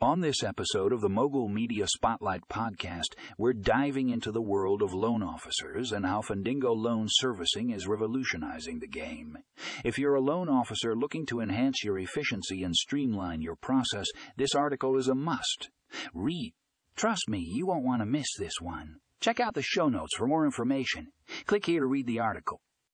On this episode of the Mogul Media Spotlight podcast, we're diving into the world of loan officers and how Fundingo Loan Servicing is revolutionizing the game. If you're a loan officer looking to enhance your efficiency and streamline your process, this article is a must. Read. Trust me, you won't want to miss this one. Check out the show notes for more information. Click here to read the article.